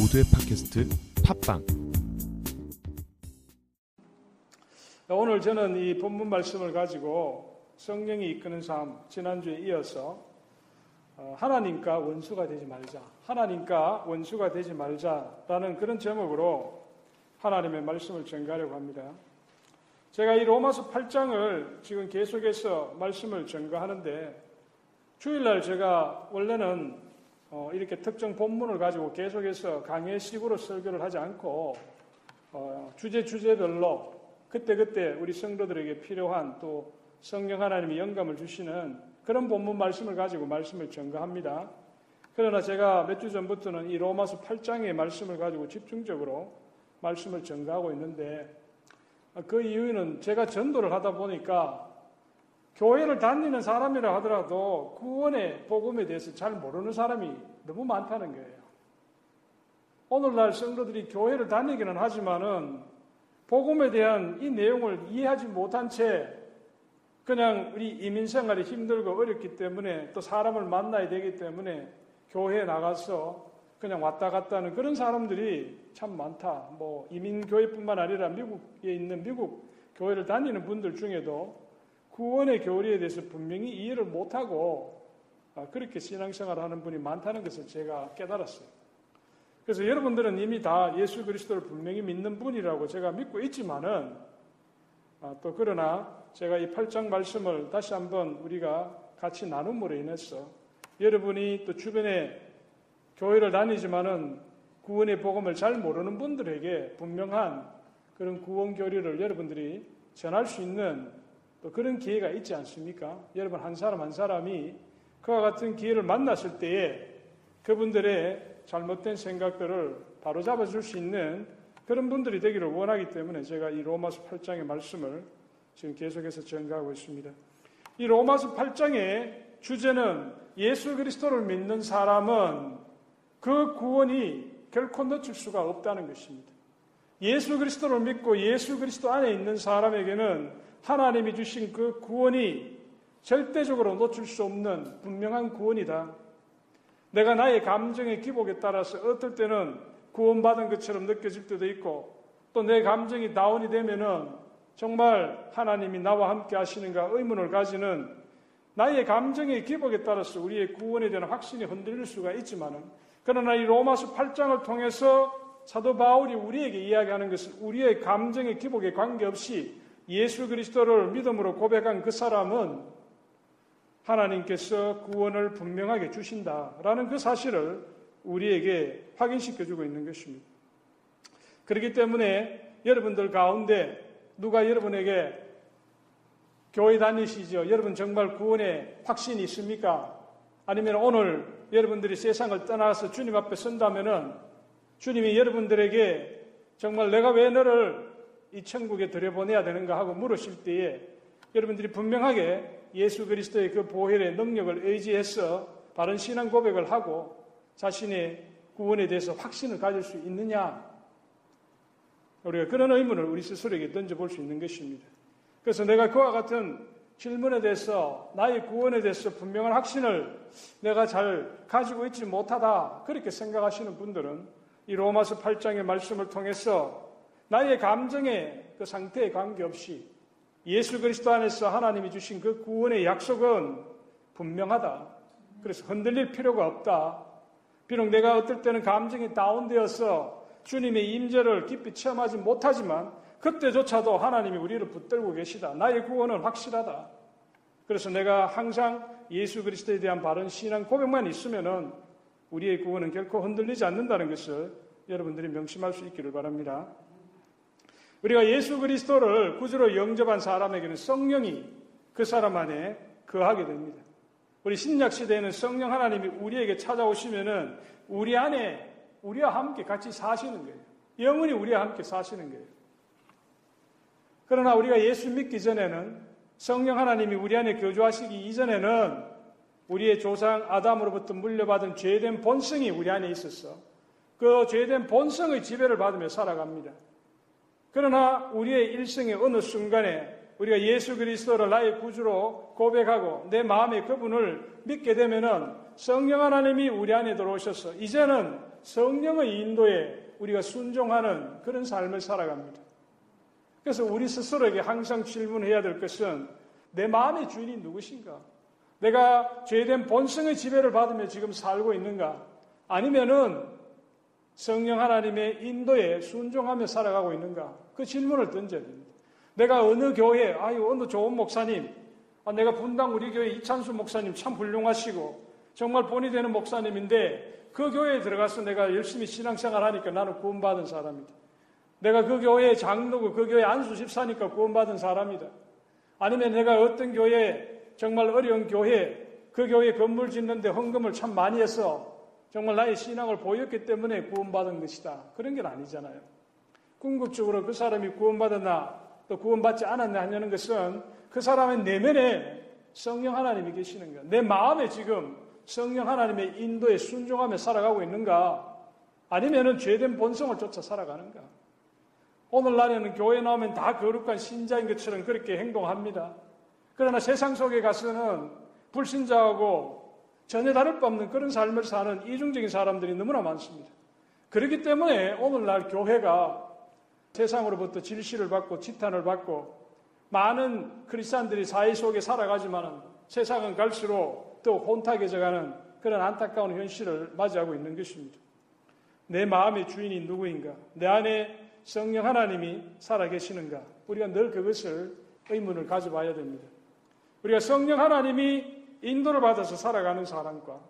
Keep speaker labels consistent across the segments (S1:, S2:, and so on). S1: 모두의 팟캐스트 팟빵 오늘 저는 이 본문 말씀을 가지고 성령이 이끄는 삶 지난주에 이어서 어, 하나님과 원수가 되지 말자 하나님과 원수가 되지 말자라는 그런 제목으로 하나님의 말씀을 전가하려고 합니다. 제가 이 로마서 8장을 지금 계속해서 말씀을 전가하는데 주일날 제가 원래는 어, 이렇게 특정 본문을 가지고 계속해서 강의식으로 설교를 하지 않고 어, 주제 주제별로 그때그때 우리 성도들에게 필요한 또 성령 하나님이 영감을 주시는 그런 본문 말씀을 가지고 말씀을 전가합니다. 그러나 제가 몇 주 전부터는 이 로마서 8장의 말씀을 가지고 집중적으로 말씀을 전가하고 있는데 그 이유는 제가 전도를 하다 보니까 교회를 다니는 사람이라 하더라도 구원의 복음에 대해서 잘 모르는 사람이 너무 많다는 거예요. 오늘날 성도들이 교회를 다니기는 하지만은 복음에 대한 이 내용을 이해하지 못한 채 그냥 우리 이민 생활이 힘들고 어렵기 때문에 또 사람을 만나야 되기 때문에 교회에 나가서 그냥 왔다 갔다 하는 그런 사람들이 참 많다. 뭐 이민 교회뿐만 아니라 미국에 있는 미국 교회를 다니는 분들 중에도 구원의 교리에 대해서 분명히 이해를 못하고 아, 그렇게 신앙생활을 하는 분이 많다는 것을 제가 깨달았어요. 그래서 여러분들은 이미 다 예수 그리스도를 분명히 믿는 분이라고 제가 믿고 있지만은 아, 또 그러나 제가 이 8장 말씀을 다시 한번 우리가 같이 나눔으로 인해서 여러분이 또 주변에 교회를 다니지만은 구원의 복음을 잘 모르는 분들에게 분명한 그런 구원 교리를 여러분들이 전할 수 있는 또 그런 기회가 있지 않습니까? 여러분 한 사람 한 사람이 그와 같은 기회를 만났을 때에 그분들의 잘못된 생각들을 바로잡아 줄 수 있는 그런 분들이 되기를 원하기 때문에 제가 이 로마서 8장의 말씀을 지금 계속해서 전가하고 있습니다. 이 로마서 8장의 주제는 예수 그리스도를 믿는 사람은 그 구원이 결코 늦출 수가 없다는 것입니다. 예수 그리스도를 믿고 예수 그리스도 안에 있는 사람에게는 하나님이 주신 그 구원이 절대적으로 놓칠 수 없는 분명한 구원이다. 내가 나의 감정의 기복에 따라서 어떨 때는 구원받은 것처럼 느껴질 때도 있고 또 내 감정이 다운이 되면은 정말 하나님이 나와 함께 하시는가 의문을 가지는 나의 감정의 기복에 따라서 우리의 구원에 대한 확신이 흔들릴 수가 있지만은 그러나 이 로마서 8장을 통해서 사도 바울이 우리에게 이야기하는 것은 우리의 감정의 기복에 관계없이 예수 그리스도를 믿음으로 고백한 그 사람은 하나님께서 구원을 분명하게 주신다라는 그 사실을 우리에게 확인시켜 주고 있는 것입니다. 그렇기 때문에 여러분들 가운데 누가 여러분에게 교회 다니시죠? 여러분 정말 구원에 확신이 있습니까? 아니면 오늘 여러분들이 세상을 떠나서 주님 앞에 선다면은 주님이 여러분들에게 정말 내가 왜 너를 이 천국에 들여보내야 되는가 하고 물으실 때에 여러분들이 분명하게 예수 그리스도의 그 보혈의 능력을 의지해서 바른 신앙 고백을 하고 자신의 구원에 대해서 확신을 가질 수 있느냐 우리가 그런 의문을 우리 스스로에게 던져볼 수 있는 것입니다. 그래서 내가 그와 같은 질문에 대해서 나의 구원에 대해서 분명한 확신을 내가 잘 가지고 있지 못하다 그렇게 생각하시는 분들은 이 로마서 8장의 말씀을 통해서 나의 감정의 그 상태에 관계없이 예수 그리스도 안에서 하나님이 주신 그 구원의 약속은 분명하다. 그래서 흔들릴 필요가 없다. 비록 내가 어떨 때는 감정이 다운되어서 주님의 임재를 깊이 체험하지 못하지만 그때조차도 하나님이 우리를 붙들고 계시다. 나의 구원은 확실하다. 그래서 내가 항상 예수 그리스도에 대한 바른 신앙 고백만 있으면은 우리의 구원은 결코 흔들리지 않는다는 것을 여러분들이 명심할 수 있기를 바랍니다. 우리가 예수 그리스도를 구주로 영접한 사람에게는 성령이 그 사람 안에 거하게 됩니다. 우리 신약 시대에는 성령 하나님이 우리에게 찾아오시면은 우리 안에 우리와 함께 같이 사시는 거예요. 영원히 우리와 함께 사시는 거예요. 그러나 우리가 예수 믿기 전에는 성령 하나님이 우리 안에 교주하시기 이전에는 우리의 조상 아담으로부터 물려받은 죄된 본성이 우리 안에 있었어. 그 죄된 본성의 지배를 받으며 살아갑니다. 그러나 우리의 일생의 어느 순간에 우리가 예수 그리스도를 나의 구주로 고백하고 내마음의 그분을 믿게 되면은 성령 하나님이 우리 안에 들어오셔서 이제는 성령의 인도에 우리가 순종하는 그런 삶을 살아갑니다. 그래서 우리 스스로에게 항상 질문해야 될 것은 내 마음의 주인이 누구신가? 내가 죄된 본성의 지배를 받으며 지금 살고 있는가? 아니면은 성령 하나님의 인도에 순종하며 살아가고 있는가? 그 질문을 던져야 됩니다. 내가 어느 교회, 아유, 어느 좋은 목사님, 아, 내가 분당 우리 교회 이찬수 목사님 참 훌륭하시고, 정말 본이 되는 목사님인데, 그 교회에 들어가서 내가 열심히 신앙생활 하니까 나는 구원받은 사람이다. 내가 그 교회의 장로고 그 교회 안수 집사니까 구원받은 사람이다. 아니면 내가 어떤 교회 정말 어려운 교회 그 교회 건물 짓는데 헌금을 참 많이 해서 정말 나의 신앙을 보였기 때문에 구원받은 것이다. 그런 게 아니잖아요. 궁극적으로 그 사람이 구원받았나 또 구원받지 않았나 하는 것은 그 사람의 내면에 성령 하나님이 계시는 거예요. 내 마음에 지금 성령 하나님의 인도에 순종하며 살아가고 있는가? 아니면은 죄된 본성을 쫓아 살아가는가? 오늘날에는 교회 나오면 다 거룩한 신자인 것처럼 그렇게 행동합니다. 그러나 세상 속에 가서는 불신자하고 전혀 다를 바 없는 그런 삶을 사는 이중적인 사람들이 너무나 많습니다. 그렇기 때문에 오늘날 교회가 세상으로부터 질시를 받고 지탄을 받고 많은 크리스찬들이 사회 속에 살아가지만 세상은 갈수록 더 혼탁해져가는 그런 안타까운 현실을 맞이하고 있는 것입니다. 내 마음의 주인이 누구인가? 내 안에 성령 하나님이 살아계시는가? 우리가 늘 그것을 의문을 가져봐야 됩니다. 우리가 성령 하나님이 인도를 받아서 살아가는 사람과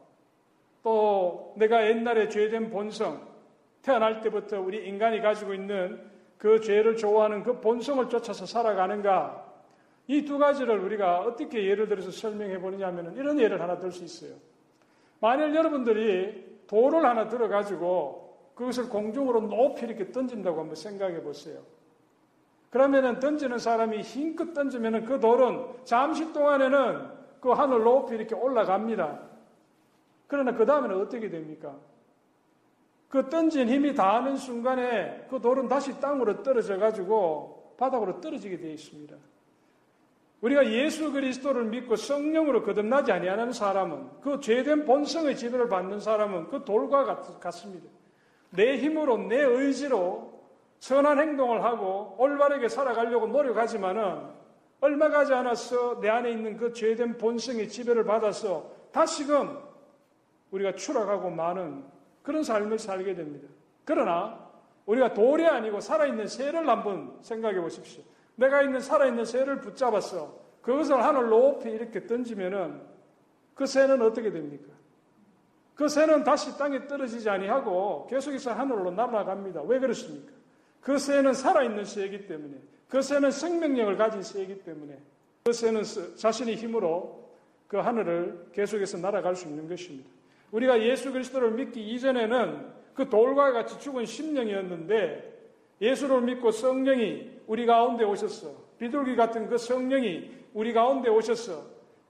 S1: 또 내가 옛날에 죄된 본성, 태어날 때부터 우리 인간이 가지고 있는 그 죄를 좋아하는 그 본성을 쫓아서 살아가는가 이 두 가지를 우리가 어떻게 예를 들어서 설명해 보느냐 하면 이런 예를 하나 들 수 있어요. 만일 여러분들이 돌을 하나 들어가지고 그것을 공중으로 높이 이렇게 던진다고 한번 생각해 보세요. 그러면은 던지는 사람이 힘껏 던지면은 그 돌은 잠시 동안에는 그 하늘 높이 이렇게 올라갑니다. 그러나 그 다음에는 어떻게 됩니까? 그 던진 힘이 닿는 순간에 그 돌은 다시 땅으로 떨어져 가지고 바닥으로 떨어지게 되어 있습니다. 우리가 예수 그리스도를 믿고 성령으로 거듭나지 아니하는 사람은 그 죄된 본성의 지배를 받는 사람은 그 돌과 같습니다. 내 힘으로 내 의지로 선한 행동을 하고 올바르게 살아가려고 노력하지만은 얼마 가지 않았어 내 안에 있는 그 죄된 본성의 지배를 받아서 다시금 우리가 추락하고 마는 그런 삶을 살게 됩니다. 그러나 우리가 돌이 아니고 살아있는 새를 한번 생각해 보십시오. 내가 있는 살아있는 새를 붙잡았어. 그것을 하늘 높이 이렇게 던지면은 그 새는 어떻게 됩니까? 그 새는 다시 땅에 떨어지지 아니하고 계속해서 하늘로 날아갑니다. 왜 그렇습니까? 그 새는 살아있는 새이기 때문에 그새는 생명력을 가진 새이기 때문에 그새는 자신의 힘으로 그 하늘을 계속해서 날아갈 수 있는 것입니다. 우리가 예수 그리스도를 믿기 이전에는 그 돌과 같이 죽은 심령이었는데 예수를 믿고 성령이 우리 가운데 오셨어. 비둘기 같은 그 성령이 우리 가운데 오셨어.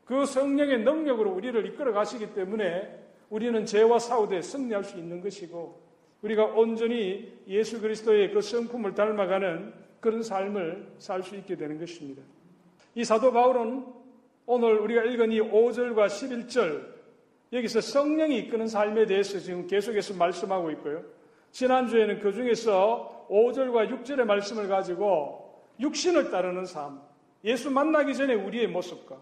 S1: 그 성령의 능력으로 우리를 이끌어 가시기 때문에 우리는 죄와 싸우되 승리할 수 있는 것이고 우리가 온전히 예수 그리스도의 그 성품을 닮아가는 그런 삶을 살 수 있게 되는 것입니다. 이 사도 바울은 오늘 우리가 읽은 이 5절과 11절 여기서 성령이 이끄는 삶에 대해서 지금 계속해서 말씀하고 있고요. 지난주에는 그 중에서 5절과 6절의 말씀을 가지고 육신을 따르는 삶, 예수 만나기 전에 우리의 모습과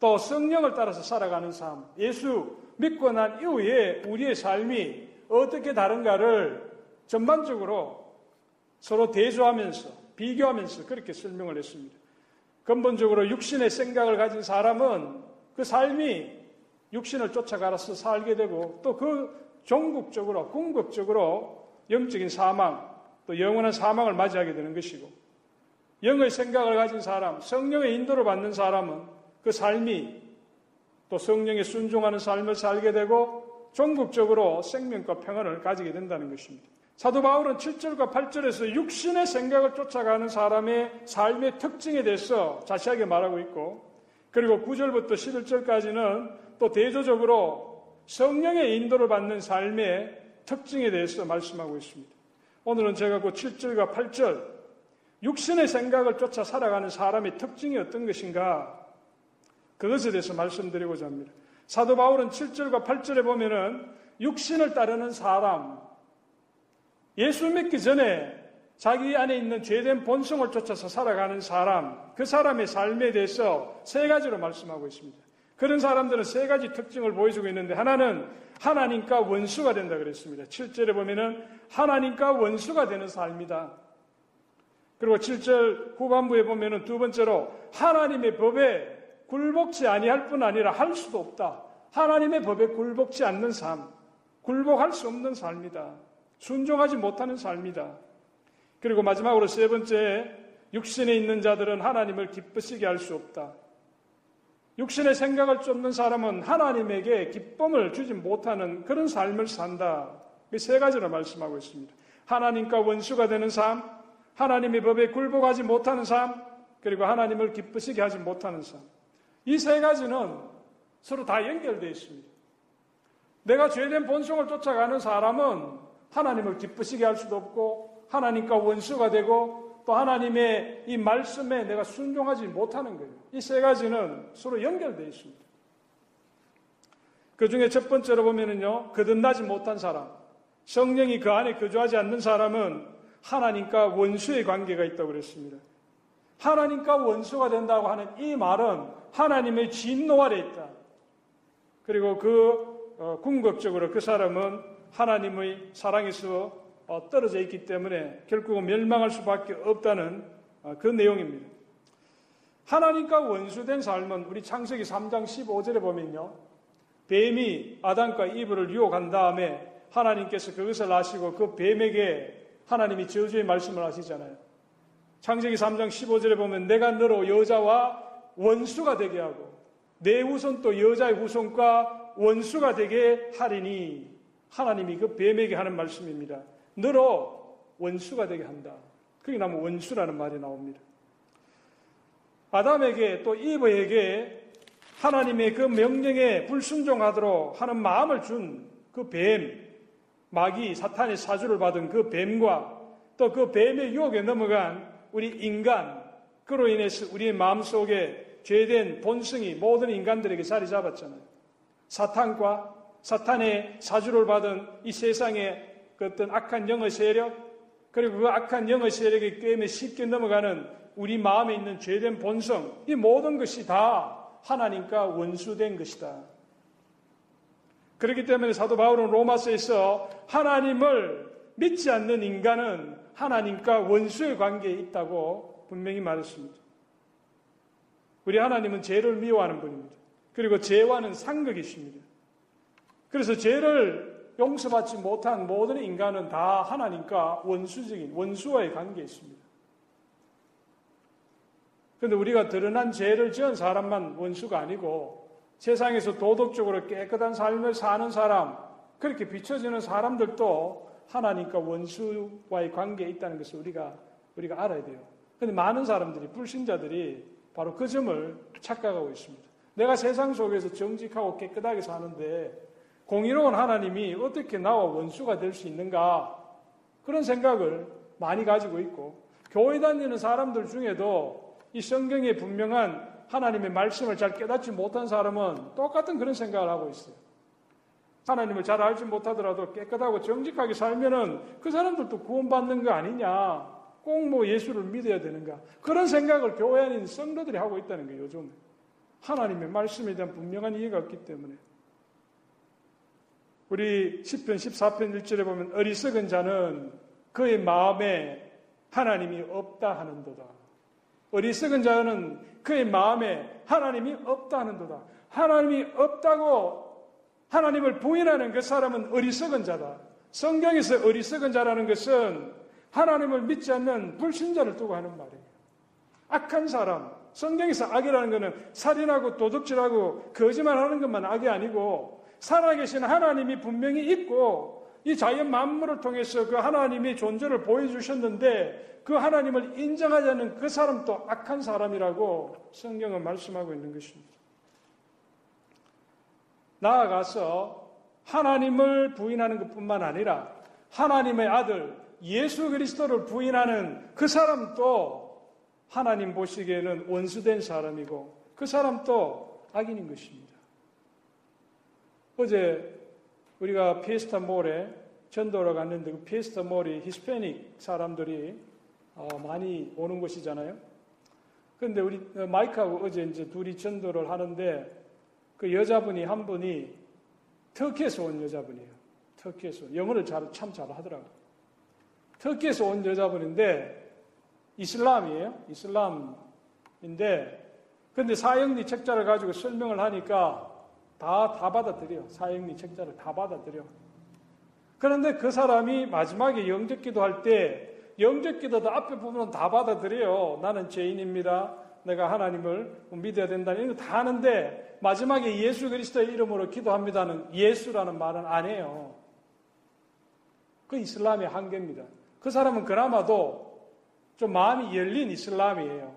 S1: 또 성령을 따라서 살아가는 삶, 예수 믿고 난 이후에 우리의 삶이 어떻게 다른가를 전반적으로 서로 대조하면서 비교하면서 그렇게 설명을 했습니다. 근본적으로 육신의 생각을 가진 사람은 그 삶이 육신을 쫓아가서 살게 되고 또 그 종국적으로 궁극적으로 영적인 사망 또 영원한 사망을 맞이하게 되는 것이고 영의 생각을 가진 사람 성령의 인도를 받는 사람은 그 삶이 또 성령에 순종하는 삶을 살게 되고 종국적으로 생명과 평안을 가지게 된다는 것입니다. 사도 바울은 7절과 8절에서 육신의 생각을 쫓아가는 사람의 삶의 특징에 대해서 자세하게 말하고 있고 그리고 9절부터 11절까지는 또 대조적으로 성령의 인도를 받는 삶의 특징에 대해서 말씀하고 있습니다. 오늘은 제가 그 7절과 8절 육신의 생각을 쫓아 살아가는 사람의 특징이 어떤 것인가 그것에 대해서 말씀드리고자 합니다. 사도 바울은 7절과 8절에 보면은 육신을 따르는 사람, 예수를 믿기 전에 자기 안에 있는 죄된 본성을 쫓아서 살아가는 사람, 그 사람의 삶에 대해서 세 가지로 말씀하고 있습니다. 그런 사람들은 세 가지 특징을 보여주고 있는데 하나는 하나님과 원수가 된다 그랬습니다. 7절에 보면은 하나님과 원수가 되는 삶이다. 그리고 7절 후반부에 보면은 두 번째로 하나님의 법에 굴복치 아니할 뿐 아니라 할 수도 없다. 하나님의 법에 굴복치 않는 삶, 굴복할 수 없는 삶이다. 순종하지 못하는 삶이다. 그리고 마지막으로 세 번째, 육신에 있는 자들은 하나님을 기쁘시게 할 수 없다. 육신의 생각을 쫓는 사람은 하나님에게 기쁨을 주지 못하는 그런 삶을 산다. 이 세 가지로 말씀하고 있습니다. 하나님과 원수가 되는 삶, 하나님의 법에 굴복하지 못하는 삶, 그리고 하나님을 기쁘시게 하지 못하는 삶. 이 세 가지는 서로 다 연결되어 있습니다. 내가 죄된 본성을 쫓아가는 사람은 하나님을 기쁘시게 할 수도 없고 하나님과 원수가 되고 또 하나님의 이 말씀에 내가 순종하지 못하는 거예요. 이 세 가지는 서로 연결되어 있습니다. 그 중에 첫 번째로 보면은요, 거듭나지 못한 사람, 성령이 그 안에 거주하지 않는 사람은 하나님과 원수의 관계가 있다고 그랬습니다. 하나님과 원수가 된다고 하는 이 말은 하나님의 진노 아래 있다. 그리고 그 어, 궁극적으로 그 사람은 하나님의 사랑에서 어, 떨어져 있기 때문에 결국은 멸망할 수밖에 없다는 어, 그 내용입니다. 하나님과 원수된 삶은 우리 창세기 3장 15절에 보면요. 뱀이 아담과 이브를 유혹한 다음에 하나님께서 그것을 아시고 그 뱀에게 하나님이 저주의 말씀을 하시잖아요. 창세기 3장 15절에 보면 내가 너로 여자와 원수가 되게 하고 내 후손 또 여자의 후손과 원수가 되게 하리니 하나님이 그 뱀에게 하는 말씀입니다. 너로 원수가 되게 한다. 그게 나면 원수라는 말이 나옵니다. 아담에게 또 이브에게 하나님의 그 명령에 불순종하도록 하는 마음을 준 그 뱀, 마귀, 사탄의 사주를 받은 그 뱀과 또 그 뱀의 유혹에 넘어간 우리 인간, 그로 인해서 우리의 마음 속에 죄된 본성이 모든 인간들에게 자리 잡았잖아요. 사탄과 사탄의 사주를 받은 이 세상의 그 어떤 악한 영의 세력, 그리고 그 악한 영의 세력의 꾀임에 쉽게 넘어가는 우리 마음에 있는 죄된 본성, 이 모든 것이 다 하나님과 원수된 것이다. 그렇기 때문에 사도 바울은 로마서에서 하나님을 믿지 않는 인간은 하나님과 원수의 관계에 있다고 분명히 말했습니다. 우리 하나님은 죄를 미워하는 분입니다. 그리고 죄와는 상극이십니다. 그래서 죄를 용서받지 못한 모든 인간은 다 하나님과 원수적인 원수와의 관계에 있습니다. 그런데 우리가 드러난 죄를 지은 사람만 원수가 아니고 세상에서 도덕적으로 깨끗한 삶을 사는 사람, 그렇게 비춰지는 사람들도 하나님과 원수와의 관계에 있다는 것을 우리가 우리가 알아야 돼요. 그런데 많은 사람들이 불신자들이 바로 그 점을 착각하고 있습니다. 내가 세상 속에서 정직하고 깨끗하게 사는데 공의로운 하나님이 어떻게 나와 원수가 될 수 있는가 그런 생각을 많이 가지고 있고 교회 다니는 사람들 중에도 이 성경에 분명한 하나님의 말씀을 잘 깨닫지 못한 사람은 똑같은 그런 생각을 하고 있어요. 하나님을 잘 알지 못하더라도 깨끗하고 정직하게 살면은 그 사람들도 구원받는 거 아니냐. 꼭 뭐 예수를 믿어야 되는가. 그런 생각을 교회 안인 성도들이 하고 있다는 거예요, 요즘. 하나님의 말씀에 대한 분명한 이해가 없기 때문에. 우리 10편, 14편 1절에 보면 어리석은 자는 그의 마음에 하나님이 없다 하는도다. 어리석은 자는 그의 마음에 하나님이 없다 하는도다. 하나님이 없다고 하나님을 부인하는 그 사람은 어리석은 자다. 성경에서 어리석은 자라는 것은 하나님을 믿지 않는 불신자를 두고 하는 말이에요. 악한 사람, 성경에서 악이라는 것은 살인하고 도둑질하고 거짓말하는 것만 악이 아니고 살아계신 하나님이 분명히 있고 이 자연 만물을 통해서 그 하나님이 존재를 보여주셨는데 그 하나님을 인정하지 않는 그 사람도 악한 사람이라고 성경은 말씀하고 있는 것입니다. 나아가서 하나님을 부인하는 것뿐만 아니라 하나님의 아들 예수 그리스도를 부인하는 그 사람도 하나님 보시기에는 원수된 사람이고 그 사람도 악인인 것입니다. 어제 우리가 피에스타 몰에 전도로 갔는데 그 피에스타 몰이 히스패닉 사람들이 어, 많이 오는 곳이잖아요. 그런데 우리 어, 마이크하고 어제 이제 둘이 전도를 하는데 그 여자분이 한 분이 터키에서 온 여자분이에요. 터키에서 영어를 참 잘하더라고요. 터키에서 온 여자분인데 이슬람이에요. 이슬람인데 근데 사형리 책자를 가지고 설명을 하니까 다, 다 받아들여. 사형리 책자를 다 받아들여. 그런데 그 사람이 마지막에 영접 기도할 때, 영접 기도도 앞에 부분은 다 받아들여요. 나는 죄인입니다. 내가 하나님을 믿어야 된다는 이거 다 하는데, 마지막에 예수 그리스도의 이름으로 기도합니다는 예수라는 말은 안 해요. 그 이슬람의 한계입니다. 그 사람은 그나마도 좀 마음이 열린 이슬람이에요.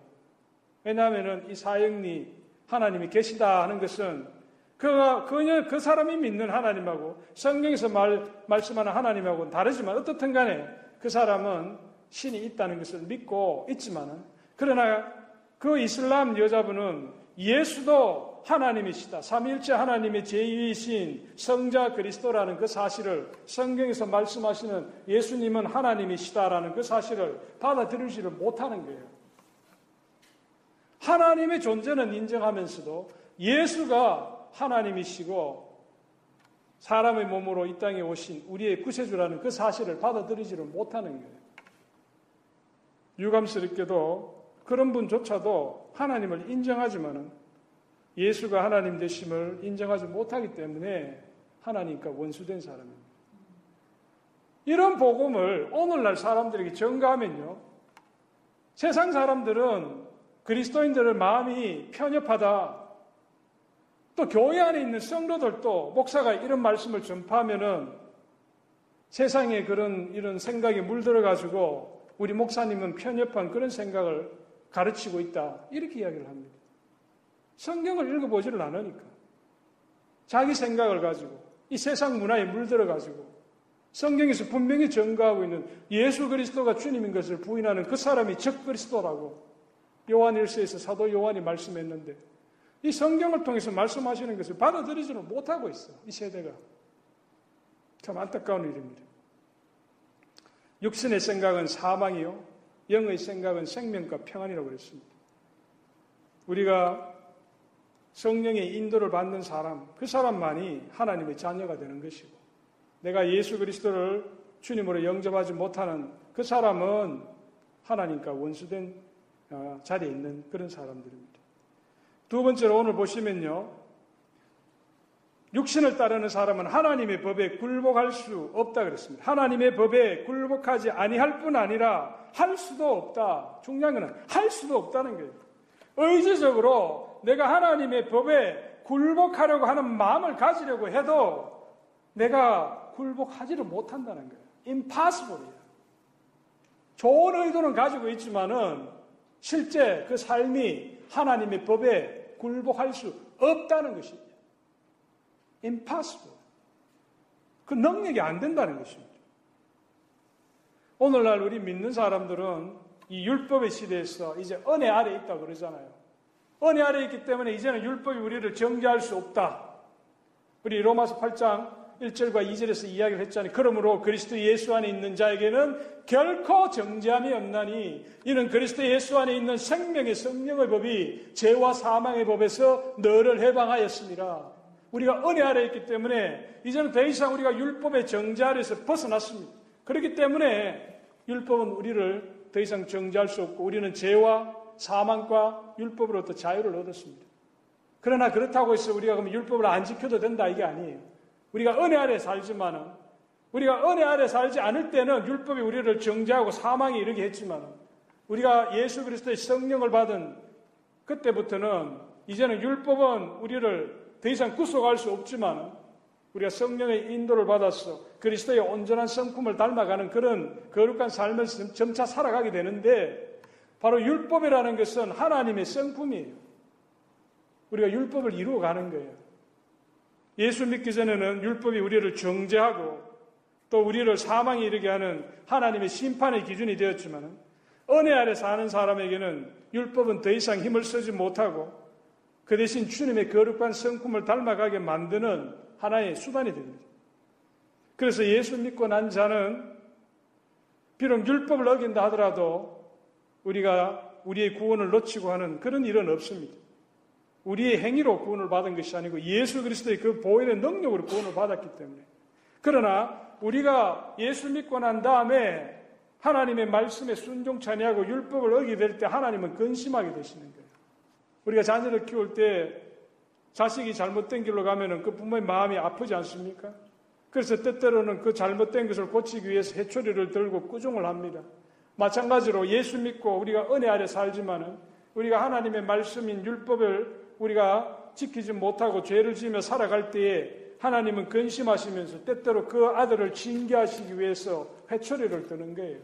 S1: 왜냐하면 이 사형리 하나님이 계시다 하는 것은 그그그 사람이 믿는 하나님하고 성경에서 말 말씀하는 하나님하고는 다르지만 어떻든 간에 그 사람은 신이 있다는 것을 믿고 있지만은 그러나 그 이슬람 여자분은 예수도 하나님이시다. 삼일째 하나님의 제2이신 성자 그리스도라는 그 사실을 성경에서 말씀하시는 예수님은 하나님이시다라는 그 사실을 받아들이지를 못하는 거예요. 하나님의 존재는 인정하면서도 예수가 하나님이시고 사람의 몸으로 이 땅에 오신 우리의 구세주라는 그 사실을 받아들이지를 못하는 거예요. 유감스럽게도 그런 분조차도 하나님을 인정하지만은 예수가 하나님 되심을 인정하지 못하기 때문에 하나님과 원수된 사람입니다. 이런 복음을 오늘날 사람들에게 전가하면요. 세상 사람들은 그리스도인들을 마음이 편협하다, 또 교회 안에 있는 성도들도 목사가 이런 말씀을 전파하면은 세상에 그런 이런 생각이 물들어 가지고 우리 목사님은 편협한 그런 생각을 가르치고 있다. 이렇게 이야기를 합니다. 성경을 읽어보지를 않으니까. 자기 생각을 가지고 이 세상 문화에 물들어 가지고 성경에서 분명히 증거하고 있는 예수 그리스도가 주님인 것을 부인하는 그 사람이 적그리스도라고 요한일서에서 사도 요한이 말씀했는데 이 성경을 통해서 말씀하시는 것을 받아들이지는 못하고 있어. 요이 세대가. 참 안타까운 일입니다. 육신의 생각은 사망이요. 영의 생각은 생명과 평안이라고 그랬습니다. 우리가 성령의 인도를 받는 사람, 그 사람만이 하나님의 자녀가 되는 것이고, 내가 예수 그리스도를 주님으로 영접하지 못하는 그 사람은 하나님과 원수된 어, 자리에 있는 그런 사람들입니다. 두 번째로 오늘 보시면요. 육신을 따르는 사람은 하나님의 법에 굴복할 수 없다 그랬습니다. 하나님의 법에 굴복하지 아니할 뿐 아니라 할 수도 없다. 중요한 것은 할 수도 없다는 거예요. 의지적으로 내가 하나님의 법에 굴복하려고 하는 마음을 가지려고 해도 내가 굴복하지를 못한다는 거예요. impossible이에요. 좋은 의도는 가지고 있지만은 실제 그 삶이 하나님의 법에 굴복할 수 없다는 것입니다. impossible. 그 능력이 안 된다는 것입니다. 오늘날 우리 믿는 사람들은 이 율법의 시대에서 이제 은혜 아래 있다 고 그러잖아요. 은혜 아래 있기 때문에 이제는 율법이 우리를 정죄할 수 없다. 우리 로마서 8장 1절과 2절에서 이야기를 했잖아요. 그러므로 그리스도 예수 안에 있는 자에게는 결코 정죄함이 없나니 이는 그리스도 예수 안에 있는 생명의 성령의 법이 죄와 사망의 법에서 너를 해방하였습니다. 우리가 은혜 아래 있기 때문에 이제는 더 이상 우리가 율법의 정죄 아래서 벗어났습니다. 그렇기 때문에 율법은 우리를 더 이상 정죄할 수 없고 우리는 죄와 사망과 율법으로부터 자유를 얻었습니다. 그러나 그렇다고 해서 우리가 그럼 율법을 안 지켜도 된다 이게 아니에요. 우리가 은혜 아래 살지만은 우리가 은혜 아래 살지 않을 때는 율법이 우리를 정죄하고 사망에 이르게 했지만 우리가 예수 그리스도의 성령을 받은 그때부터는 이제는 율법은 우리를 더 이상 구속할 수 없지만 우리가 성령의 인도를 받아서 그리스도의 온전한 성품을 닮아가는 그런 거룩한 삶을 점차 살아가게 되는데 바로 율법이라는 것은 하나님의 성품이에요. 우리가 율법을 이루어가는 거예요. 예수 믿기 전에는 율법이 우리를 정죄하고 또 우리를 사망에 이르게 하는 하나님의 심판의 기준이 되었지만 은혜 아래 사는 사람에게는 율법은 더 이상 힘을 쓰지 못하고 그 대신 주님의 거룩한 성품을 닮아가게 만드는 하나의 수단이 됩니다. 그래서 예수 믿고 난 자는 비록 율법을 어긴다 하더라도 우리가 우리의 구원을 놓치고 하는 그런 일은 없습니다. 우리의 행위로 구원을 받은 것이 아니고 예수 그리스도의 그 보혈의 능력으로 구원을 받았기 때문에. 그러나 우리가 예수 믿고 난 다음에 하나님의 말씀에 순종찬이하고 율법을 어기될때 하나님은 근심하게 되시는 거예요. 우리가 자녀를 키울 때 자식이 잘못된 길로 가면은 그 부모의 마음이 아프지 않습니까? 그래서 때때로는 그 잘못된 것을 고치기 위해서 해초리를 들고 꾸중을 합니다. 마찬가지로 예수 믿고 우리가 은혜 아래 살지만은 우리가 하나님의 말씀인 율법을 우리가 지키지 못하고 죄를 지으며 살아갈 때에 하나님은 근심하시면서 때때로 그 아들을 징계하시기 위해서 회초리를 드는 거예요.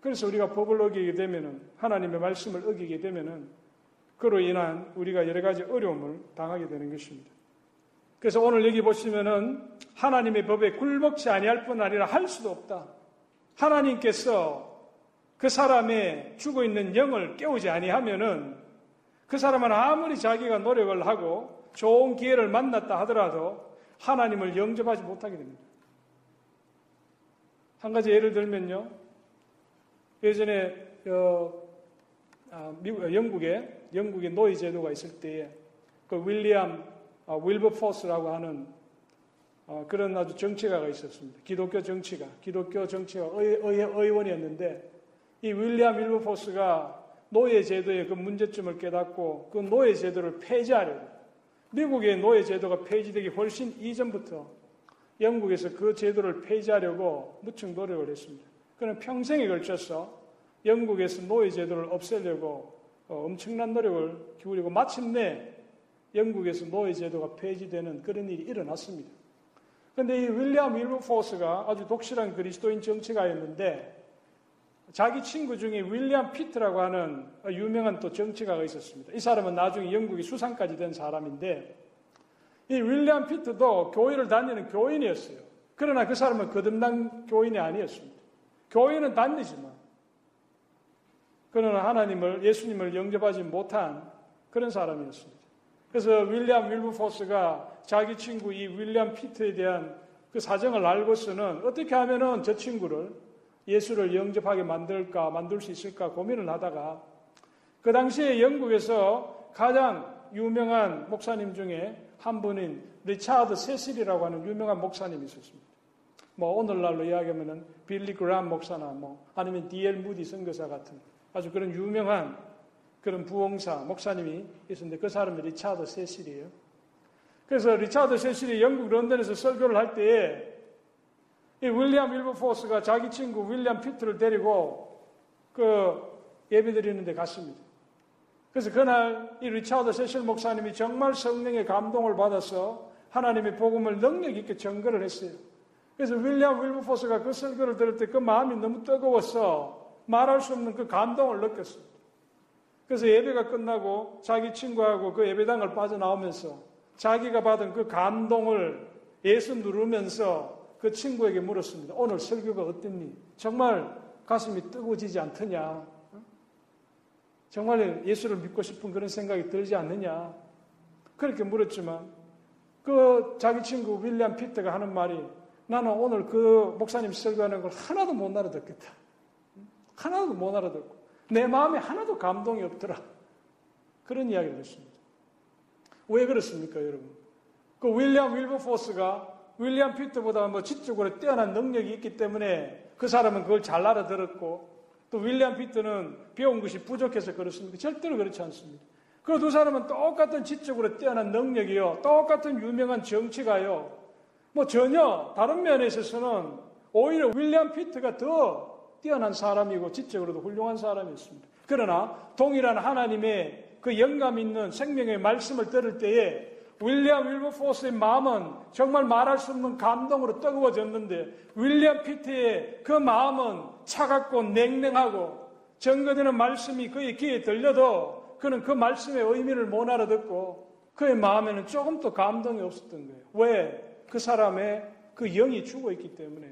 S1: 그래서 우리가 법을 어기게 되면은 하나님의 말씀을 어기게 되면은 그로 인한 우리가 여러 가지 어려움을 당하게 되는 것입니다. 그래서 오늘 여기 보시면은 하나님의 법에 굴복치 아니할 뿐 아니라 할 수도 없다. 하나님께서 그 사람의 죽어 있는 영을 깨우지 아니하면은 그 사람은 아무리 자기가 노력을 하고 좋은 기회를 만났다 하더라도 하나님을 영접하지 못하게 됩니다. 한 가지 예를 들면요. 예전에 어, 아, 미국, 어, 영국에 영국의 노예 제도가 있을 때에 그 윌리엄 아, 윌버포스라고 하는 어, 그런 아주 정치가가 있었습니다. 기독교 정치가 기독교 정치가 의, 의, 의원이었는데 이 윌리엄 윌버포스가 노예 제도의 그 문제점을 깨닫고 그 노예 제도를 폐지하려고 미국의 노예 제도가 폐지되기 훨씬 이전부터 영국에서 그 제도를 폐지하려고 무척 노력을 했습니다. 그는 평생에 걸쳐서 영국에서 노예 제도를 없애려고 어, 엄청난 노력을 기울이고 마침내 영국에서 노예 제도가 폐지되는 그런 일이 일어났습니다. 그런데 이 윌리엄 윌버포스가 아주 독실한 그리스도인 정치가였는데 자기 친구 중에 윌리엄 피트라고 하는 유명한 또 정치가가 있었습니다. 이 사람은 나중에 영국이 수상까지 된 사람인데 이 윌리엄 피트도 교회를 다니는 교인이었어요. 그러나 그 사람은 거듭난 교인이 아니었습니다. 교회는 다니지만 그러나 하나님을 예수님을 영접하지 못한 그런 사람이었습니다. 그래서 윌리엄 윌브포스가 자기 친구 이 윌리엄 피트에 대한 그 사정을 알고서는 어떻게 하면은 저 친구를 예수를 영접하게 만들까, 만들 수 있을까 고민을 하다가 그 당시에 영국에서 가장 유명한 목사님 중에 한 분인 리차드 세실이라고 하는 유명한 목사님이 있었습니다. 뭐 오늘날로 이야기하면은 빌리 그람 목사나 뭐 아니면 디엘 무디 선교사 같은 아주 그런 유명한 그런 부흥사 목사님이 있었는데 그 사람이 리차드 세실이에요. 그래서 리차드 세실이 영국 런던에서 설교를 할 때에 이 윌리엄 윌버포스가 자기 친구 윌리엄 피트를 데리고 그 예배 드리는데 갔습니다. 그래서 그날 이 리차드 세실 목사님이 정말 성령의 감동을 받아서 하나님의 복음을 능력 있게 전거를 했어요. 그래서 윌리엄 윌버포스가 그 설교를 들을 때 그 마음이 너무 뜨거워서 말할 수 없는 그 감동을 느꼈습니다 그래서 예배가 끝나고 자기 친구하고 그 예배당을 빠져나오면서 자기가 받은 그 감동을 예수 누르면서 그 친구에게 물었습니다. 오늘 설교가 어땠니? 정말 가슴이 뜨거워지지 않더냐? 정말 예수를 믿고 싶은 그런 생각이 들지 않느냐? 그렇게 물었지만 그 자기 친구 윌리엄 피터가 하는 말이 나는 오늘 그 목사님 설교하는 걸 하나도 못 알아듣겠다. 하나도 못 알아듣고 내 마음에 하나도 감동이 없더라. 그런 이야기를 했습니다. 왜 그렇습니까, 여러분? 그 윌리엄 윌버포스가 윌리엄 피트보다 뭐 지적으로 뛰어난 능력이 있기 때문에 그 사람은 그걸 잘 알아들었고 또 윌리엄 피트는 배운 것이 부족해서 그렇습니까? 절대로 그렇지 않습니다. 그 두 사람은 똑같은 지적으로 뛰어난 능력이요. 똑같은 유명한 정치가요. 뭐 전혀 다른 면에 있어서는 오히려 윌리엄 피트가 더 뛰어난 사람이고 지적으로도 훌륭한 사람이었습니다. 그러나 동일한 하나님의 그 영감 있는 생명의 말씀을 들을 때에 윌리엄 윌버포스의 마음은 정말 말할 수 없는 감동으로 뜨거워졌는데 윌리엄 피트의 그 마음은 차갑고 냉랭하고 전거되는 말씀이 그의 귀에 들려도 그는 그 말씀의 의미를 못 알아듣고 그의 마음에는 조금 도 감동이 없었던 거예요. 왜? 그 사람의 그 영이 죽어 있기 때문에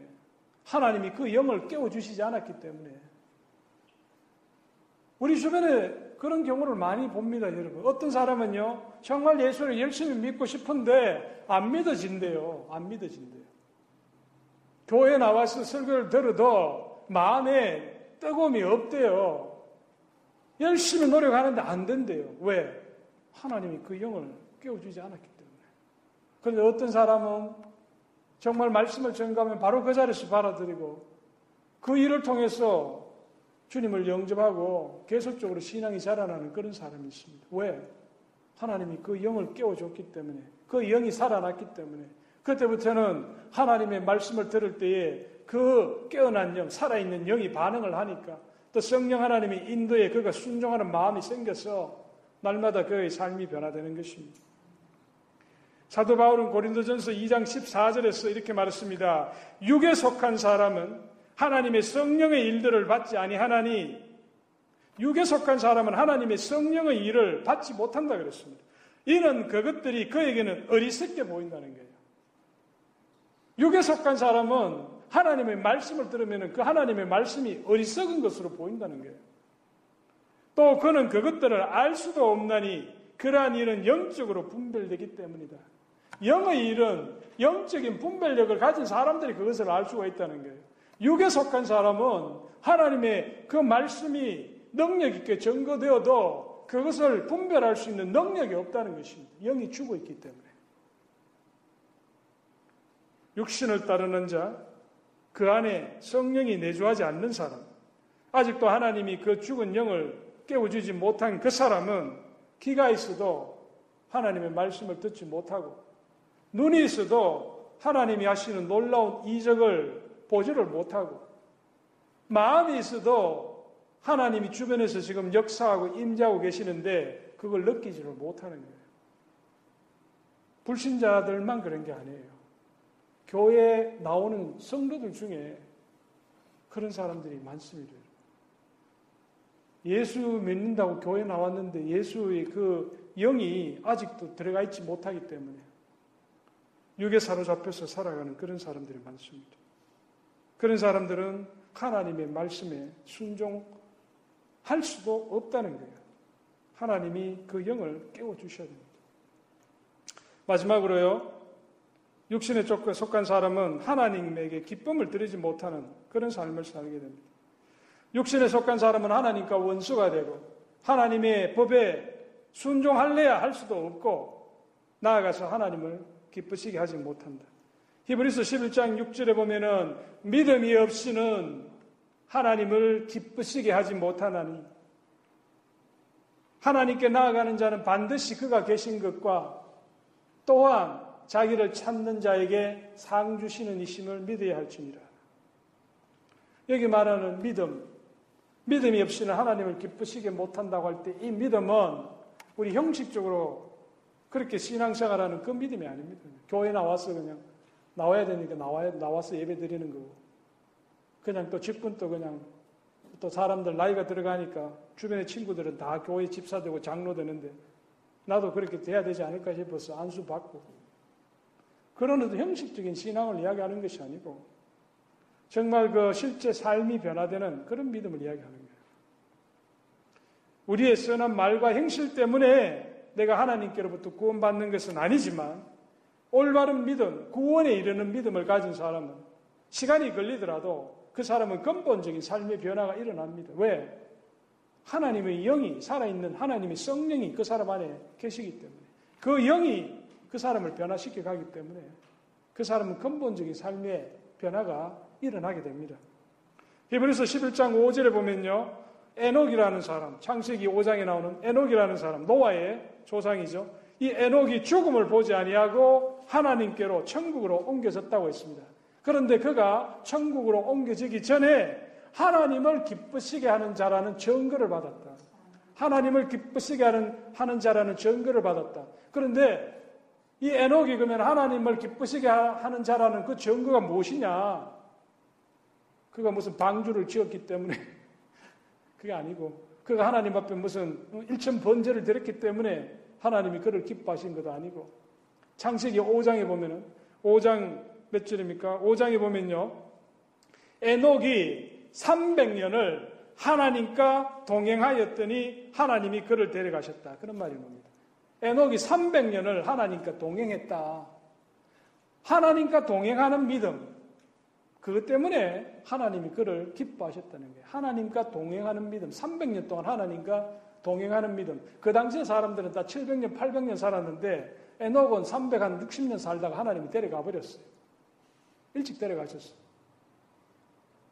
S1: 하나님이 그 영을 깨워 주시지 않았기 때문에 우리 주변에 그런 경우를 많이 봅니다, 여러분. 어떤 사람은요, 정말 예수를 열심히 믿고 싶은데 안 믿어진대요. 안 믿어진대요. 교회 나와서 설교를 들어도 마음에 뜨거움이 없대요. 열심히 노력하는데 안 된대요. 왜? 하나님이 그 영을 깨워주지 않았기 때문에. 그런데 어떤 사람은 정말 말씀을 전가하면 바로 그 자리에서 받아들이고 그 일을 통해서 주님을 영접하고 계속적으로 신앙이 자라나는 그런 사람이 있습니다. 왜? 하나님이 그 영을 깨워줬기 때문에 그 영이 살아났기 때문에 그때부터는 하나님의 말씀을 들을 때에 그 깨어난 영, 살아있는 영이 반응을 하니까 또 성령 하나님이 인도에 그가 순종하는 마음이 생겨서 날마다 그의 삶이 변화되는 것입니다. 사도 바울은 고린도전서 2장 14절에서 이렇게 말했습니다. 육에 속한 사람은 하나님의 성령의 일들을 받지 아니하나니 육에 속한 사람은 하나님의 성령의 일을 받지 못한다 그랬습니다. 이는 그것들이 그에게는 어리석게 보인다는 거예요. 육에 속한 사람은 하나님의 말씀을 들으면 그 하나님의 말씀이 어리석은 것으로 보인다는 거예요. 또 그는 그것들을 알 수도 없나니 그러한 일은 영적으로 분별되기 때문이다. 영의 일은 영적인 분별력을 가진 사람들이 그것을 알 수가 있다는 거예요. 육에 속한 사람은 하나님의 그 말씀이 능력 있게 증거되어도 그것을 분별할 수 있는 능력이 없다는 것입니다. 영이 죽어 있기 때문에. 육신을 따르는 자, 그 안에 성령이 내주하지 않는 사람, 아직도 하나님이 그 죽은 영을 깨워주지 못한 그 사람은 귀가 있어도 하나님의 말씀을 듣지 못하고, 눈이 있어도 하나님이 하시는 놀라운 이적을 보지를 못하고 마음이 있어도 하나님이 주변에서 지금 역사하고 임재하고 계시는데 그걸 느끼지를 못하는 거예요. 불신자들만 그런 게 아니에요. 교회에 나오는 성도들 중에 그런 사람들이 많습니다. 예수 믿는다고 교회 나왔는데 예수의 그 영이 아직도 들어가 있지 못하기 때문에 육에 사로잡혀서 살아가는 그런 사람들이 많습니다. 그런 사람들은 하나님의 말씀에 순종할 수도 없다는 거예요. 하나님이 그 영을 깨워주셔야 됩니다. 마지막으로요. 육신에 속한 사람은 하나님에게 기쁨을 드리지 못하는 그런 삶을 살게 됩니다. 육신에 속한 사람은 하나님과 원수가 되고 하나님의 법에 순종할래야 할 수도 없고 나아가서 하나님을 기쁘시게 하지 못한다. 히브리서 11장 6절에 보면은 믿음이 없이는 하나님을 기쁘시게 하지 못하나니 하나님께 나아가는 자는 반드시 그가 계신 것과 또한 자기를 찾는 자에게 상 주시는 이심을 믿어야 할지니라. 여기 말하는 믿음, 믿음이 없이는 하나님을 기쁘시게 못한다고 할 때 이 믿음은 우리 형식적으로 그렇게 신앙생활하는 그 믿음이 아닙니다. 교회 나와서 그냥 나와야 되니까 나와 나와서 예배 드리는 거고. 그냥 또집분또 그냥 또 사람들 나이가 들어가니까 주변의 친구들은 다 교회 집사되고 장로 되는데 나도 그렇게 돼야 되지 않을까 싶어서 안수 받고 그런 어떤 형식적인 신앙을 이야기하는 것이 아니고 정말 그 실제 삶이 변화되는 그런 믿음을 이야기하는 거예요. 우리의 선한 말과 행실 때문에 내가 하나님께로부터 구원받는 것은 아니지만 올바른 믿음, 구원에 이르는 믿음을 가진 사람은 시간이 걸리더라도 그 사람은 근본적인 삶의 변화가 일어납니다. 왜? 하나님의 영이, 살아있는 하나님의 성령이 그 사람 안에 계시기 때문에 그 영이 그 사람을 변화시켜 가기 때문에 그 사람은 근본적인 삶의 변화가 일어나게 됩니다. 히브리서 11장 5절에 보면요. 에녹이라는 사람, 창세기 5장에 나오는 에녹이라는 사람, 노아의 조상이죠. 이 에녹이 죽음을 보지 아니하고 하나님께로 천국으로 옮겨졌다고 했습니다. 그런데 그가 천국으로 옮겨지기 전에 하나님을 기쁘시게 하는 자라는 증거를 받았다. 하나님을 기쁘시게 하는, 하는 자라는 증거를 받았다. 그런데 이 에녹이 그러면 하나님을 기쁘시게 하는 자라는 그 증거가 무엇이냐? 그가 무슨 방주를 지었기 때문에 그게 아니고 그가 하나님 앞에 무슨 일천 번제를 드렸기 때문에 하나님이 그를 기뻐하신 것도 아니고 창세기 5장에 보면은 5장 몇줄입니까 5장에 보면요. 에녹이 300년을 하나님과 동행하였더니 하나님이 그를 데려가셨다. 그런 말이 옵니다. 에녹이 300년을 하나님과 동행했다. 하나님과 동행하는 믿음. 그것 때문에 하나님이 그를 기뻐하셨다는 거예요. 하나님과 동행하는 믿음. 300년 동안 하나님과 동행하는 믿음. 그 당시에 사람들은 다 700년, 800년 살았는데 에녹은 360년 살다가 하나님이 데려가 버렸어요. 일찍 데려가셨어요.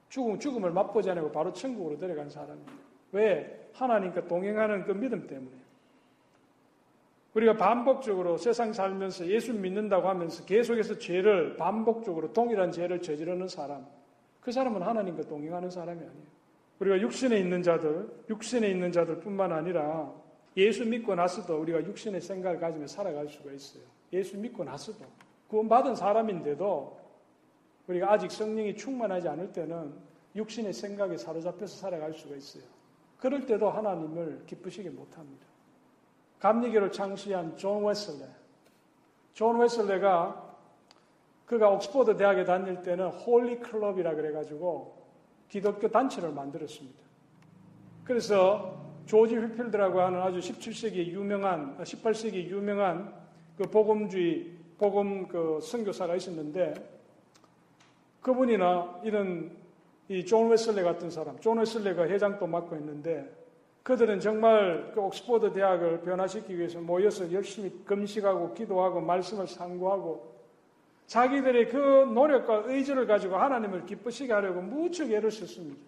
S1: 죽음, 죽음을 맛보지 않고 바로 천국으로 데려간 사람입니다. 왜? 하나님과 동행하는 그 믿음 때문에. 우리가 반복적으로 세상 살면서 예수 믿는다고 하면서 계속해서 죄를 반복적으로 동일한 죄를 저지르는 사람, 그 사람은 하나님과 동행하는 사람이 아니에요. 우리가 육신에 있는 자들, 육신에 있는 자들뿐만 아니라 예수 믿고 나서도 우리가 육신의 생각을 가지며 살아갈 수가 있어요. 예수 믿고 나서도 구원받은 사람인데도 우리가 아직 성령이 충만하지 않을 때는 육신의 생각에 사로잡혀서 살아갈 수가 있어요. 그럴 때도 하나님을 기쁘시게 못합니다. 감리교를 창시한 존 웨슬레. 존 웨슬레가 그가 옥스퍼드 대학에 다닐 때는 홀리 클럽이라 그래가지고 기독교 단체를 만들었습니다. 그래서 조지 휘필드라고 하는 아주 17세기 유명한 18세기 아, 유명한 그 복음주의 복음 그 선교사가 있었는데 그분이나 이런 이 존 웨슬레 같은 사람, 존 웨슬레가 회장도 맡고 있는데 그들은 정말 그 옥스퍼드 대학을 변화시키기 위해서 모여서 열심히 금식하고 기도하고 말씀을 상고하고 자기들의 그 노력과 의지를 가지고 하나님을 기쁘시게 하려고 무척 애를 썼습니다.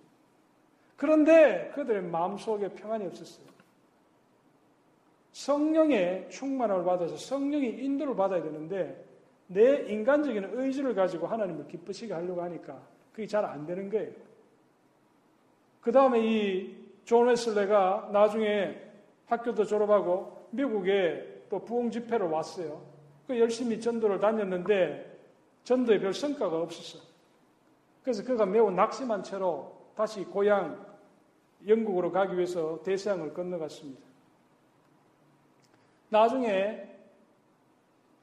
S1: 그런데 그들의 마음속에 평안이 없었어요. 성령의 충만함을 받아서 성령의 인도를 받아야 되는데 내 인간적인 의지를 가지고 하나님을 기쁘시게 하려고 하니까 그게 잘 안 되는 거예요. 그 다음에 이 존 웨슬레가 나중에 학교도 졸업하고 미국에 또 부흥 집회로 왔어요. 그 열심히 전도를 다녔는데 전도에 별 성과가 없었어요. 그래서 그가 매우 낙심한 채로 다시 고향 영국으로 가기 위해서 대서양을 건너갔습니다. 나중에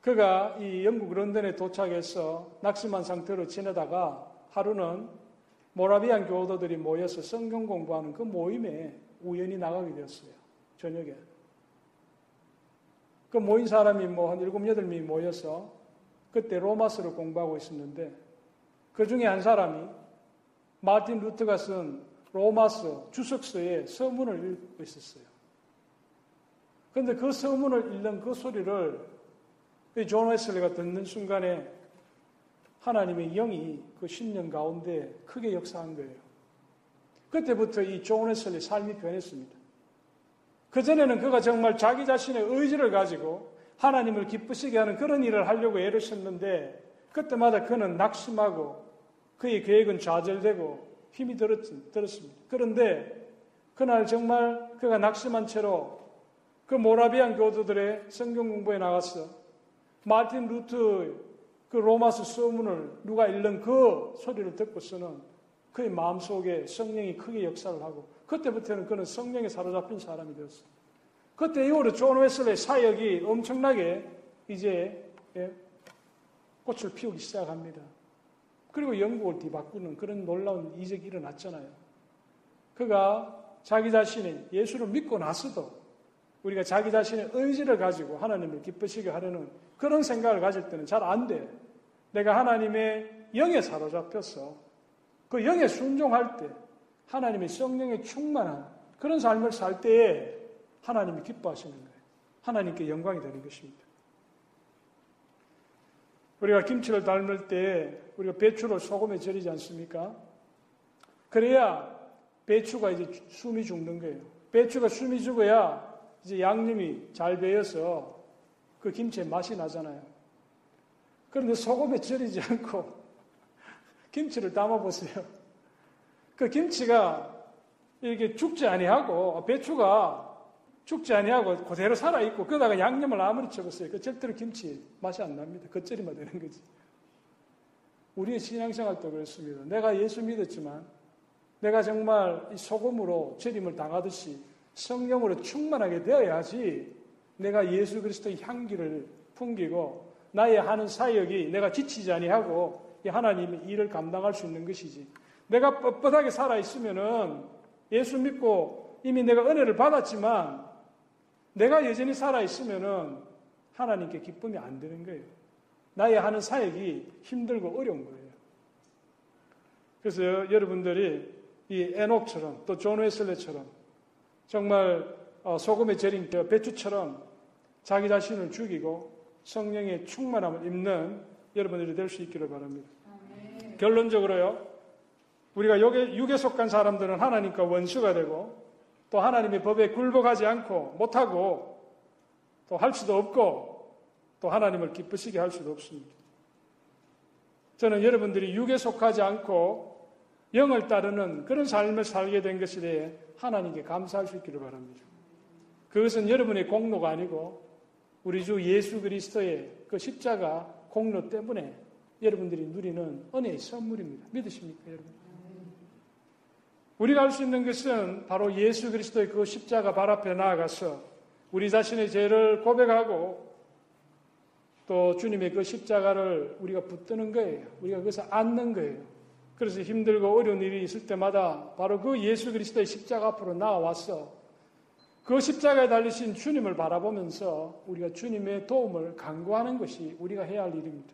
S1: 그가 이 영국 런던에 도착해서 낙심한 상태로 지내다가 하루는 모라비안 교도들이 모여서 성경 공부하는 그 모임에 우연히 나가게 되었어요. 저녁에. 그 모인 사람이 뭐한 일곱, 여덟 명이 모여서 그때 로마서를 공부하고 있었는데 그 중에 한 사람이 마틴 루트가 쓴 로마서, 주석서에 서문을 읽고 있었어요. 그런데 그 서문을 읽는 그 소리를 존 웨슬리가 듣는 순간에 하나님의 영이 그신0년 가운데 크게 역사한 거예요. 그때부터 이 존 웨슬리 삶이 변했습니다. 그전에는 그가 정말 자기 자신의 의지를 가지고 하나님을 기쁘시게 하는 그런 일을 하려고 애를 썼는데 그때마다 그는 낙심하고 그의 계획은 좌절되고 힘이 들었, 들었습니다. 그런데 그날 정말 그가 낙심한 채로 그 모라비안 교도들의 성경 공부에 나가서 마틴 루트 의그로마스 서문을 누가 읽는 그 소리를 듣고서는 그의 마음속에 성령이 크게 역사를 하고 그때부터는 그는 성령에 사로잡힌 사람이 되었어요. 그때 이후로 존 웨슬의 사역이 엄청나게 이제 예, 꽃을 피우기 시작합니다. 그리고 영국을 뒤바꾸는 그런 놀라운 이적이 일어났잖아요. 그가 자기 자신이 예수를 믿고 나서도 우리가 자기 자신의 의지를 가지고 하나님을 기쁘시게 하려는 그런 생각을 가질 때는 잘 안 돼. 내가 하나님의 영에 사로잡혀서 그 영에 순종할 때 하나님의 성령에 충만한 그런 삶을 살 때에 하나님이 기뻐하시는 거예요. 하나님께 영광이 되는 것입니다. 우리가 김치를 삶을 때 우리가 배추를 소금에 절이지 않습니까? 그래야 배추가 이제 숨이 죽는 거예요. 배추가 숨이 죽어야 이제 양념이 잘 배여서 그 김치의 맛이 나잖아요. 그런데 소금에 절이지 않고 김치를 담아보세요. 그 김치가 이렇게 죽지 아니하고 아, 배추가 죽지 아니하고 그대로 살아있고 그러다가 양념을 아무리 쳐봤어요. 그 절대로 김치 맛이 안 납니다. 겉절이만 되는 거지. 우리의 신앙생활도 그렇습니다. 내가 예수 믿었지만 내가 정말 이 소금으로 죄림을 당하듯이 성령으로 충만하게 되어야지 내가 예수 그리스도의 향기를 풍기고 나의 하는 사역이 내가 지치지 아니하고 이 하나님의 일을 감당할 수 있는 것이지. 내가 뻣뻣하게 살아 있으면은 예수 믿고 이미 내가 은혜를 받았지만 내가 여전히 살아있으면은 하나님께 기쁨이 안 되는 거예요. 나의 하는 사역이 힘들고 어려운 거예요. 그래서 여러분들이 이 에녹처럼 또 존 웨슬레처럼 정말 어, 소금에 절인 그 배추처럼 자기 자신을 죽이고 성령의 충만함을 입는 여러분들이 될 수 있기를 바랍니다. 결론적으로요. 우리가 육에, 속한 사람들은 하나님과 원수가 되고 또 하나님의 법에 굴복하지 않고 못하고 또 할 수도 없고 또 하나님을 기쁘시게 할 수도 없습니다. 저는 여러분들이 육에 속하지 않고 영을 따르는 그런 삶을 살게 된 것에 대해 하나님께 감사할 수 있기를 바랍니다. 그것은 여러분의 공로가 아니고 우리 주 예수 그리스도의 그 십자가 공로 때문에 여러분들이 누리는 은혜의 선물입니다. 믿으십니까, 여러분? 우리가 할 수 있는 것은 바로 예수 그리스도의 그 십자가 발 앞에 나아가서 우리 자신의 죄를 고백하고 또 주님의 그 십자가를 우리가 붙드는 거예요. 우리가 그것을 안는 거예요. 그래서 힘들고 어려운 일이 있을 때마다 바로 그 예수 그리스도의 십자가 앞으로 나와서 그 십자가에 달리신 주님을 바라보면서 우리가 주님의 도움을 강구하는 것이 우리가 해야 할 일입니다.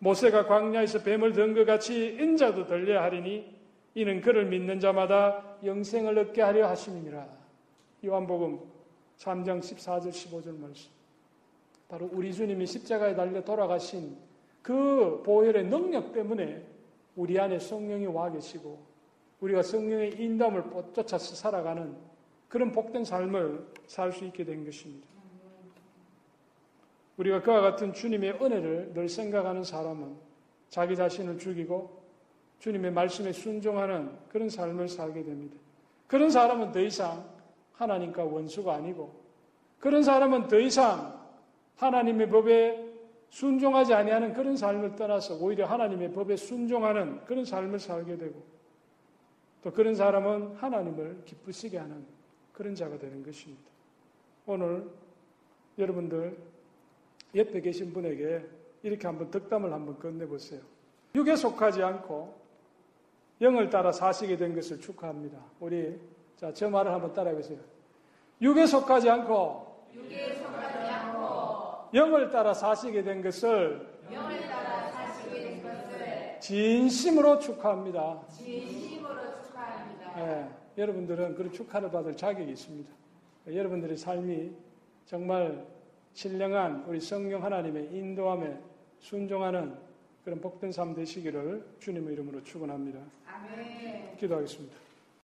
S1: 모세가 광야에서 뱀을 든 것 같이 인자도 들려야 하리니 이는 그를 믿는 자마다 영생을 얻게 하려 하심이니라. 요한복음 3장 14절 15절 말씀. 바로 우리 주님이 십자가에 달려 돌아가신 그 보혈의 능력 때문에 우리 안에 성령이 와 계시고 우리가 성령의 인담을 쫓아서 살아가는 그런 복된 삶을 살 수 있게 된 것입니다. 우리가 그와 같은 주님의 은혜를 늘 생각하는 사람은 자기 자신을 죽이고 주님의 말씀에 순종하는 그런 삶을 살게 됩니다. 그런 사람은 더 이상 하나님과 원수가 아니고 그런 사람은 더 이상 하나님의 법에 순종하지 아니하는 그런 삶을 떠나서 오히려 하나님의 법에 순종하는 그런 삶을 살게 되고 또 그런 사람은 하나님을 기쁘시게 하는 그런 자가 되는 것입니다. 오늘 여러분들 옆에 계신 분에게 이렇게 한번 덕담을 한번 건네보세요. 육에 속하지 않고 영을 따라 사시게 된 것을 축하합니다. 우리 자, 저 말을 한번 따라해 보세요.
S2: 육에 속하지 않고, 육에 속하지
S1: 않고 영을 따라 사시게 된 것을,
S2: 영을 따라 사시게 된
S1: 것을 진심으로 축하합니다.
S2: 진심으로 축하합니다.
S1: 예, 여러분들은 그런 축하를 받을 자격이 있습니다. 여러분들의 삶이 정말 신령한 우리 성령 하나님의 인도함에 순종하는 그런 복된 삶 되시기를 주님의 이름으로 축원합니다. 기도하겠습니다.